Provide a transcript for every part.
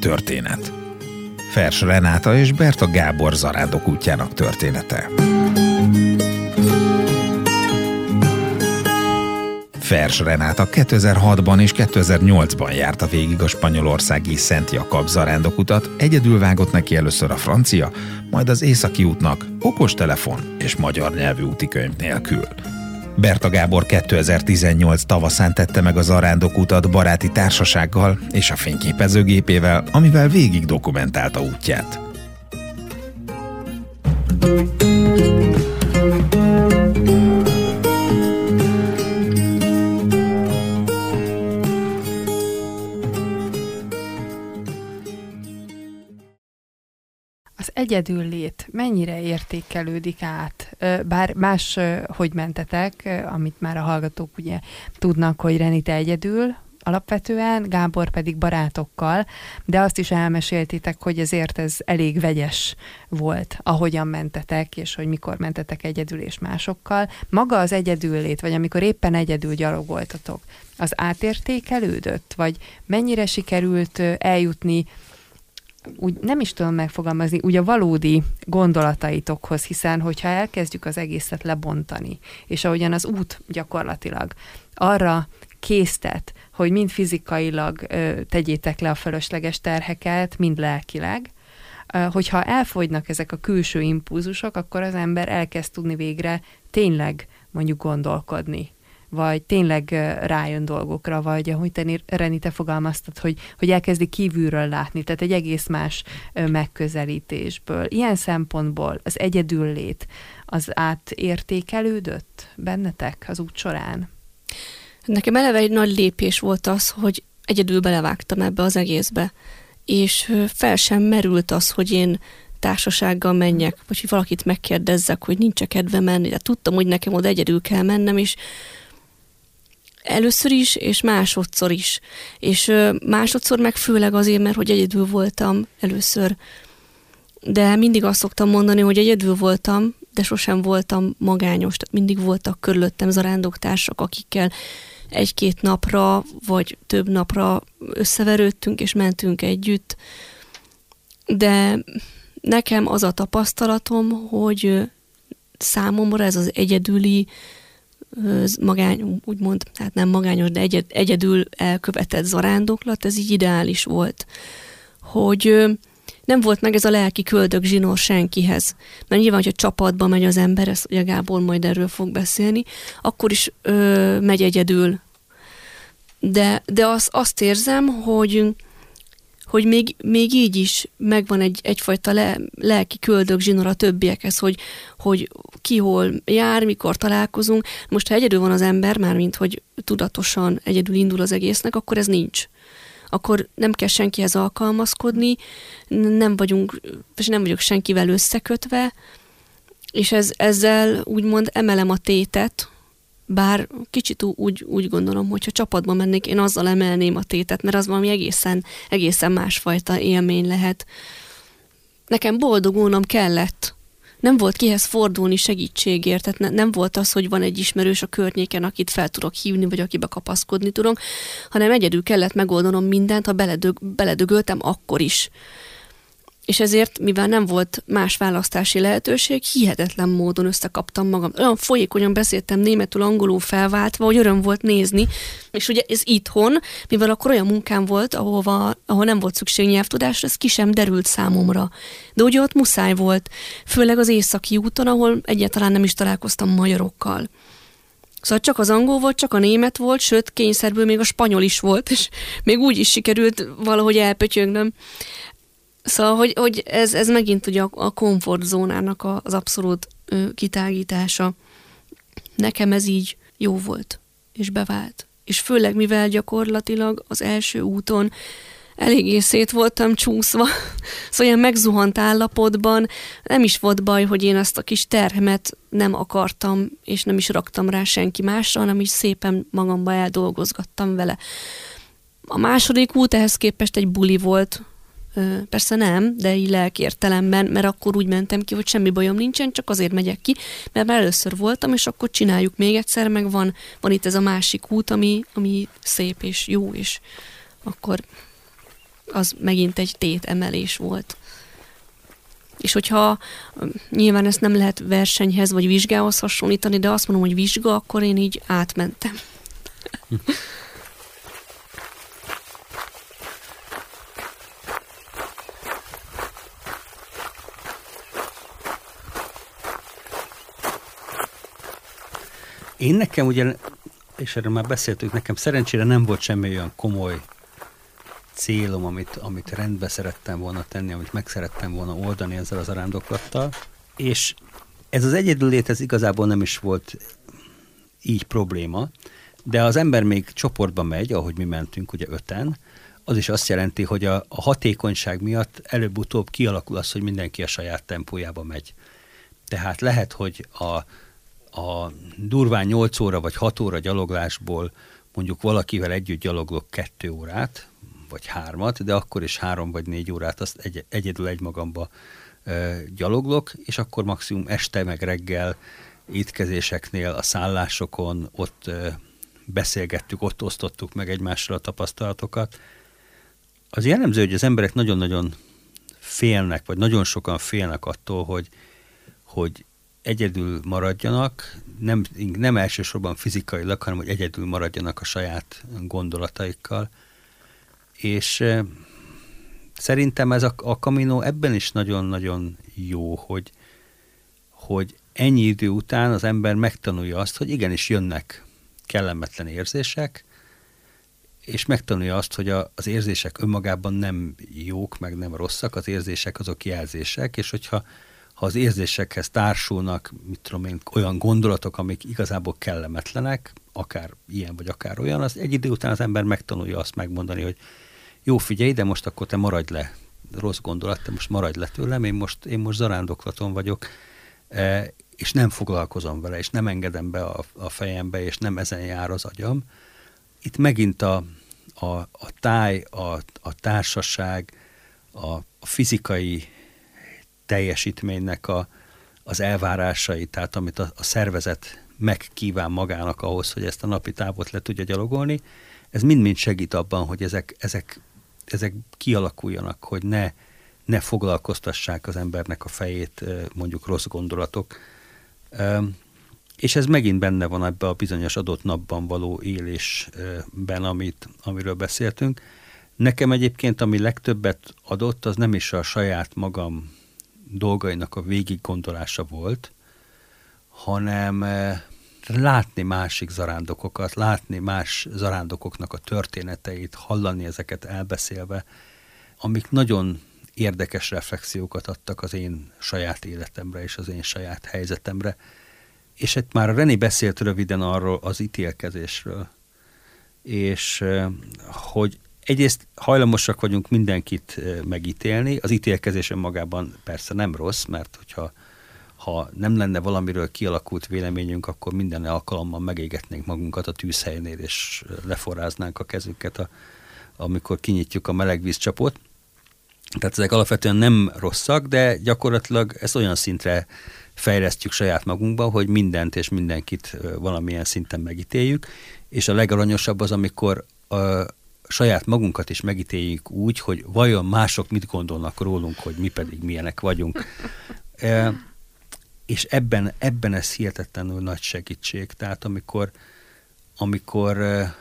két történet. Fers Renáta és Berta Gábor zarándok útjának története. Fers Renáta 2006-ban és 2008-ban járta végig a spanyolországi Szent Jakab zarándokutat, egyedül vágott neki először a francia, majd az északi útnak okostelefon és magyar nyelvű útikönyv nélkül. Berta Gábor 2018 tavaszán tette meg a zarándokutat baráti társasággal és a fényképezőgépével, amivel végig dokumentálta útját. egyedül lét mennyire értékelődik át? Bár más, hogy mentetek, amit már a hallgatók ugye tudnak, hogy Renite egyedül, alapvetően, Gábor pedig barátokkal, de azt is elmeséltitek, hogy ezért ez elég vegyes volt, ahogyan mentetek, és hogy mikor mentetek egyedül és másokkal. Maga az egyedüllét, vagy amikor éppen egyedül gyalogoltatok, az átértékelődött? Vagy mennyire sikerült eljutni úgy nem is tudom megfogalmazni, úgy a valódi gondolataitokhoz, hiszen hogyha elkezdjük az egészet lebontani, és ahogyan az út gyakorlatilag arra késztet, hogy mind fizikailag ö, tegyétek le a fölösleges terheket, mind lelkileg, ö, hogyha elfogynak ezek a külső impulzusok, akkor az ember elkezd tudni végre tényleg mondjuk gondolkodni vagy tényleg rájön dolgokra, vagy ahogy te, Reni, te fogalmaztad, hogy, hogy elkezdi kívülről látni, tehát egy egész más megközelítésből. Ilyen szempontból az egyedüllét az átértékelődött bennetek az út során? Nekem eleve egy nagy lépés volt az, hogy egyedül belevágtam ebbe az egészbe, és fel sem merült az, hogy én társasággal menjek, vagy hogy valakit megkérdezzek, hogy nincs kedve menni, de tudtam, hogy nekem oda egyedül kell mennem, és Először is, és másodszor is. És másodszor meg főleg azért, mert hogy egyedül voltam először. De mindig azt szoktam mondani, hogy egyedül voltam, de sosem voltam magányos, tehát mindig voltak körülöttem zarándoktársak, akikkel egy-két napra, vagy több napra összeverődtünk, és mentünk együtt. De nekem az a tapasztalatom, hogy számomra ez az egyedüli magány, úgymond, hát nem magányos, de egyed, egyedül elkövetett zarándoklat, ez így ideális volt, hogy nem volt meg ez a lelki köldök zsinór senkihez. Mert nyilván, hogyha csapatba megy az ember, ezt ugye Gábor majd erről fog beszélni, akkor is ö, megy egyedül. De, de az, azt érzem, hogy hogy még, még így is megvan egy, egyfajta le, lelki köldök zsinor a többiekhez, hogy, hogy ki hol jár, mikor találkozunk. Most, ha egyedül van az ember, már mint hogy tudatosan egyedül indul az egésznek, akkor ez nincs. Akkor nem kell senkihez alkalmazkodni, nem vagyunk, és nem vagyok senkivel összekötve, és ez, ezzel úgymond emelem a tétet, bár kicsit úgy, úgy gondolom, hogy ha csapatba mennék, én azzal emelném a tétet, mert az valami egészen, egészen másfajta élmény lehet. Nekem boldogulnom kellett. Nem volt kihez fordulni segítségért, tehát ne, nem volt az, hogy van egy ismerős a környéken, akit fel tudok hívni, vagy akibe kapaszkodni tudok, hanem egyedül kellett megoldanom mindent, ha beledög, beledögöltem akkor is és ezért, mivel nem volt más választási lehetőség, hihetetlen módon összekaptam magam. Olyan folyékonyan beszéltem németül, angolul felváltva, hogy öröm volt nézni, és ugye ez itthon, mivel akkor olyan munkám volt, ahova, ahol nem volt szükség nyelvtudásra, ez ki sem derült számomra. De ugye ott muszáj volt, főleg az északi úton, ahol egyáltalán nem is találkoztam magyarokkal. Szóval csak az angol volt, csak a német volt, sőt, kényszerből még a spanyol is volt, és még úgy is sikerült valahogy elpötyögnöm. Szóval, hogy, hogy ez, ez megint ugye a, a komfortzónának az abszolút ö, kitágítása. Nekem ez így jó volt, és bevált. És főleg, mivel gyakorlatilag az első úton eléggé szét voltam csúszva, szóval ilyen megzuhant állapotban nem is volt baj, hogy én azt a kis terhemet nem akartam, és nem is raktam rá senki másra, hanem is szépen magamba eldolgozgattam vele. A második út ehhez képest egy buli volt, Persze nem, de így lelkértelemben, mert akkor úgy mentem ki, hogy semmi bajom nincsen, csak azért megyek ki, mert már először voltam, és akkor csináljuk még egyszer, meg van, van itt ez a másik út, ami, ami szép és jó, és akkor az megint egy tét emelés volt. És hogyha nyilván ezt nem lehet versenyhez vagy vizsgához hasonlítani, de azt mondom, hogy vizsga, akkor én így átmentem. Én nekem ugye, és erről már beszéltük, nekem szerencsére nem volt semmi olyan komoly célom, amit, amit rendbe szerettem volna tenni, amit meg szerettem volna oldani ezzel az arándoklattal, és ez az egyedüllét, ez igazából nem is volt így probléma, de az ember még csoportba megy, ahogy mi mentünk, ugye öten, az is azt jelenti, hogy a, a hatékonyság miatt előbb-utóbb kialakul az, hogy mindenki a saját tempójába megy. Tehát lehet, hogy a, a durván 8 óra vagy 6 óra gyaloglásból mondjuk valakivel együtt gyaloglok kettő órát, vagy hármat, de akkor is három vagy négy órát azt egy, egyedül egymagamba ö, gyaloglok, és akkor maximum este meg reggel étkezéseknél, a szállásokon ott ö, beszélgettük, ott osztottuk meg egymással a tapasztalatokat. Az jellemző, hogy az emberek nagyon-nagyon félnek, vagy nagyon sokan félnek attól, hogy, hogy egyedül maradjanak, nem, nem elsősorban fizikailag, hanem hogy egyedül maradjanak a saját gondolataikkal. És szerintem ez a, a Camino ebben is nagyon-nagyon jó, hogy, hogy ennyi idő után az ember megtanulja azt, hogy igenis jönnek kellemetlen érzések, és megtanulja azt, hogy a, az érzések önmagában nem jók, meg nem rosszak, az érzések azok jelzések, és hogyha ha az érzésekhez társulnak, mit tudom én, olyan gondolatok, amik igazából kellemetlenek, akár ilyen vagy akár olyan, az egy idő után az ember megtanulja azt megmondani, hogy jó, figyelj, de most akkor te maradj le, rossz gondolat, te most maradj le tőlem, én most, én most zarándoklaton vagyok, e, és nem foglalkozom vele, és nem engedem be a, a fejembe, és nem ezen jár az agyam. Itt megint a, a, a táj, a, a társaság, a, a fizikai teljesítménynek a, az elvárásai, tehát amit a, a szervezet megkíván magának ahhoz, hogy ezt a napi távot le tudja gyalogolni, ez mind-mind segít abban, hogy ezek, ezek, ezek kialakuljanak, hogy ne, ne foglalkoztassák az embernek a fejét mondjuk rossz gondolatok. És ez megint benne van ebbe a bizonyos adott napban való élésben, amit, amiről beszéltünk. Nekem egyébként, ami legtöbbet adott, az nem is a saját magam dolgainak a végig gondolása volt, hanem eh, látni másik zarándokokat, látni más zarándokoknak a történeteit, hallani ezeket elbeszélve, amik nagyon érdekes reflexiókat adtak az én saját életemre és az én saját helyzetemre. És egy már René beszélt röviden arról az ítélkezésről, és eh, hogy egyrészt hajlamosak vagyunk mindenkit megítélni, az ítélkezés önmagában persze nem rossz, mert hogyha ha nem lenne valamiről kialakult véleményünk, akkor minden alkalommal megégetnénk magunkat a tűzhelynél, és leforráznánk a kezünket, a, amikor kinyitjuk a melegvízcsapot. Tehát ezek alapvetően nem rosszak, de gyakorlatilag ezt olyan szintre fejlesztjük saját magunkba, hogy mindent és mindenkit valamilyen szinten megítéljük, és a legaranyosabb az, amikor saját magunkat is megítéljük úgy, hogy vajon mások mit gondolnak rólunk, hogy mi pedig milyenek vagyunk. E, és ebben, ebben ez hihetetlenül nagy segítség. Tehát amikor, amikor e,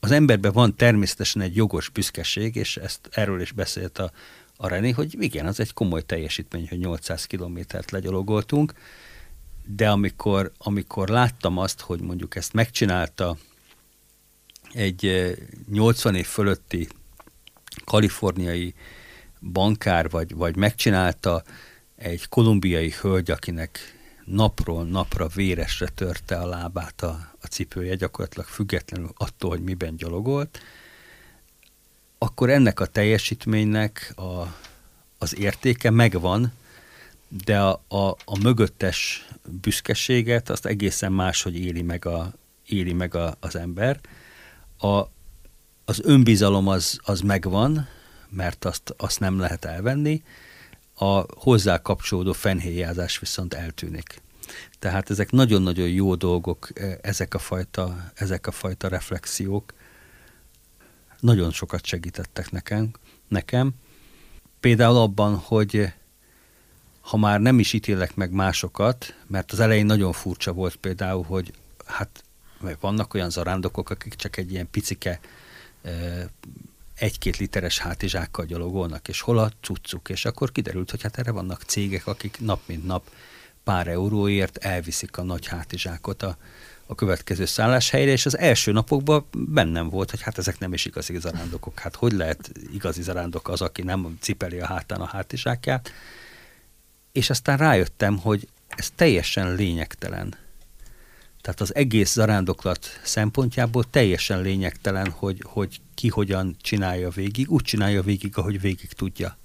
az emberben van természetesen egy jogos büszkeség, és ezt erről is beszélt a, a René, hogy igen, az egy komoly teljesítmény, hogy 800 kilométert legyalogoltunk, de amikor, amikor láttam azt, hogy mondjuk ezt megcsinálta egy 80 év fölötti kaliforniai bankár, vagy, vagy megcsinálta egy kolumbiai hölgy, akinek napról napra véresre törte a lábát a, a cipője, gyakorlatilag függetlenül attól, hogy miben gyalogolt, akkor ennek a teljesítménynek a, az értéke megvan, de a, a, a mögöttes büszkeséget azt egészen máshogy éli meg, a, éli meg a, az ember a, az önbizalom az, az megvan, mert azt, azt nem lehet elvenni, a hozzá kapcsolódó fenhéjázás viszont eltűnik. Tehát ezek nagyon-nagyon jó dolgok, e, ezek a fajta, ezek a fajta reflexiók. nagyon sokat segítettek nekem. nekem. Például abban, hogy ha már nem is ítélek meg másokat, mert az elején nagyon furcsa volt például, hogy hát vannak olyan zarándokok, akik csak egy ilyen picike egy-két literes hátizsákkal gyalogolnak, és hol a cuccuk, és akkor kiderült, hogy hát erre vannak cégek, akik nap mint nap pár euróért elviszik a nagy hátizsákot a, a következő szálláshelyre, és az első napokban bennem volt, hogy hát ezek nem is igazi zarándokok. Hát hogy lehet igazi zarándok az, aki nem cipeli a hátán a hátizsákját? És aztán rájöttem, hogy ez teljesen lényegtelen. Tehát az egész zarándoklat szempontjából teljesen lényegtelen, hogy, hogy ki hogyan csinálja végig. Úgy csinálja végig, ahogy végig tudja.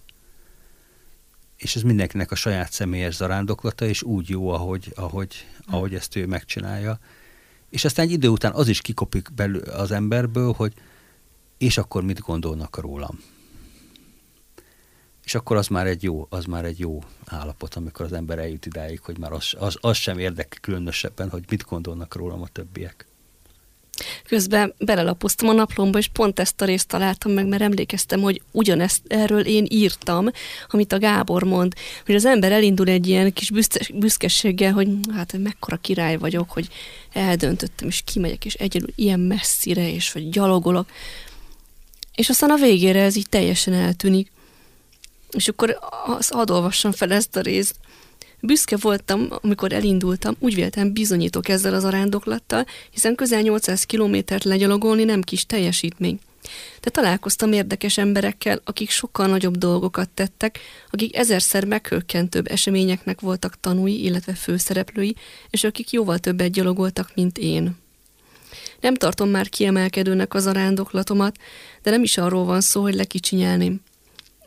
És ez mindenkinek a saját személyes zarándoklata, és úgy jó, ahogy, ahogy, ahogy ezt ő megcsinálja. És aztán egy idő után az is kikopik belül az emberből, hogy és akkor mit gondolnak rólam. És akkor az már egy jó, az már egy jó állapot, amikor az ember eljut idáig, hogy már az, az, az sem érdekel különösebben, hogy mit gondolnak rólam a többiek. Közben belelapoztam a naplomba, és pont ezt a részt találtam meg, mert emlékeztem, hogy ugyanezt erről én írtam, amit a Gábor mond, hogy az ember elindul egy ilyen kis büszkeséggel, hogy hát mekkora király vagyok, hogy eldöntöttem, és kimegyek, és egyedül ilyen messzire, és hogy gyalogolok. És aztán a végére ez így teljesen eltűnik. És akkor az hadd olvassam fel ezt a részt. Büszke voltam, amikor elindultam, úgy véltem bizonyítok ezzel az arándoklattal, hiszen közel 800 kilométert legyalogolni nem kis teljesítmény. De találkoztam érdekes emberekkel, akik sokkal nagyobb dolgokat tettek, akik ezerszer meghökkentőbb eseményeknek voltak tanúi, illetve főszereplői, és akik jóval többet gyalogoltak, mint én. Nem tartom már kiemelkedőnek az arándoklatomat, de nem is arról van szó, hogy lekicsinyelném.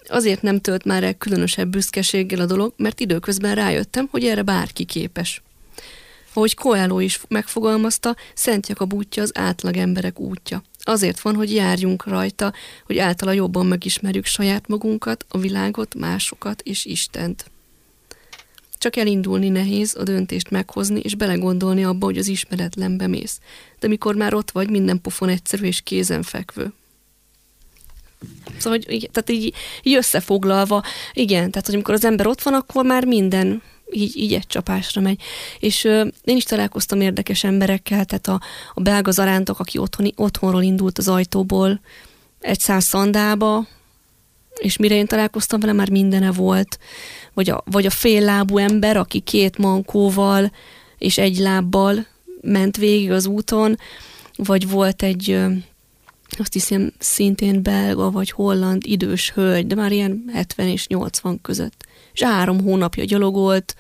Azért nem tölt már el különösebb büszkeséggel a dolog, mert időközben rájöttem, hogy erre bárki képes. Ahogy Coelho is megfogalmazta, Szent Jakab útja az átlag emberek útja. Azért van, hogy járjunk rajta, hogy általa jobban megismerjük saját magunkat, a világot, másokat és Istent. Csak elindulni nehéz, a döntést meghozni, és belegondolni abba, hogy az ismeretlenbe mész. De mikor már ott vagy, minden pofon egyszerű és kézenfekvő. Szóval, hogy, tehát így, így összefoglalva, igen, tehát hogy amikor az ember ott van, akkor már minden így, így egy csapásra megy. És ö, én is találkoztam érdekes emberekkel, tehát a, a belga zarántok, aki otthoni, otthonról indult az ajtóból egy száz szandába, és mire én találkoztam vele, már mindene volt. Vagy a, vagy a féllábú ember, aki két mankóval és egy lábbal ment végig az úton, vagy volt egy azt hiszem szintén belga vagy holland idős hölgy, de már ilyen 70 és 80 között. És három hónapja gyalogolt,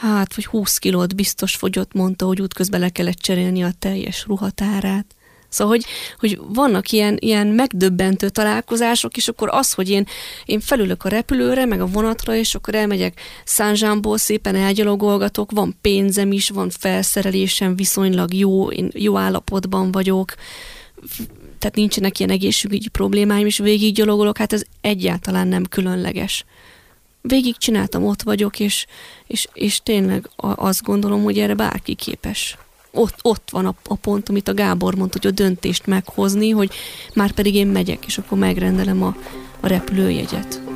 hát vagy 20 kilót biztos fogyott, mondta, hogy útközben le kellett cserélni a teljes ruhatárát. Szóval, hogy, hogy vannak ilyen, ilyen megdöbbentő találkozások, és akkor az, hogy én, én felülök a repülőre, meg a vonatra, és akkor elmegyek Szánzsámból, szépen elgyalogolgatok, van pénzem is, van felszerelésem, viszonylag jó, én jó állapotban vagyok, tehát nincsenek ilyen egészségügyi problémáim, és végig gyalogolok, hát ez egyáltalán nem különleges. Végig csináltam, ott vagyok, és, és, és tényleg azt gondolom, hogy erre bárki képes. Ott, ott van a, a pont, amit a Gábor mondta, hogy a döntést meghozni, hogy már pedig én megyek, és akkor megrendelem a, a repülőjegyet.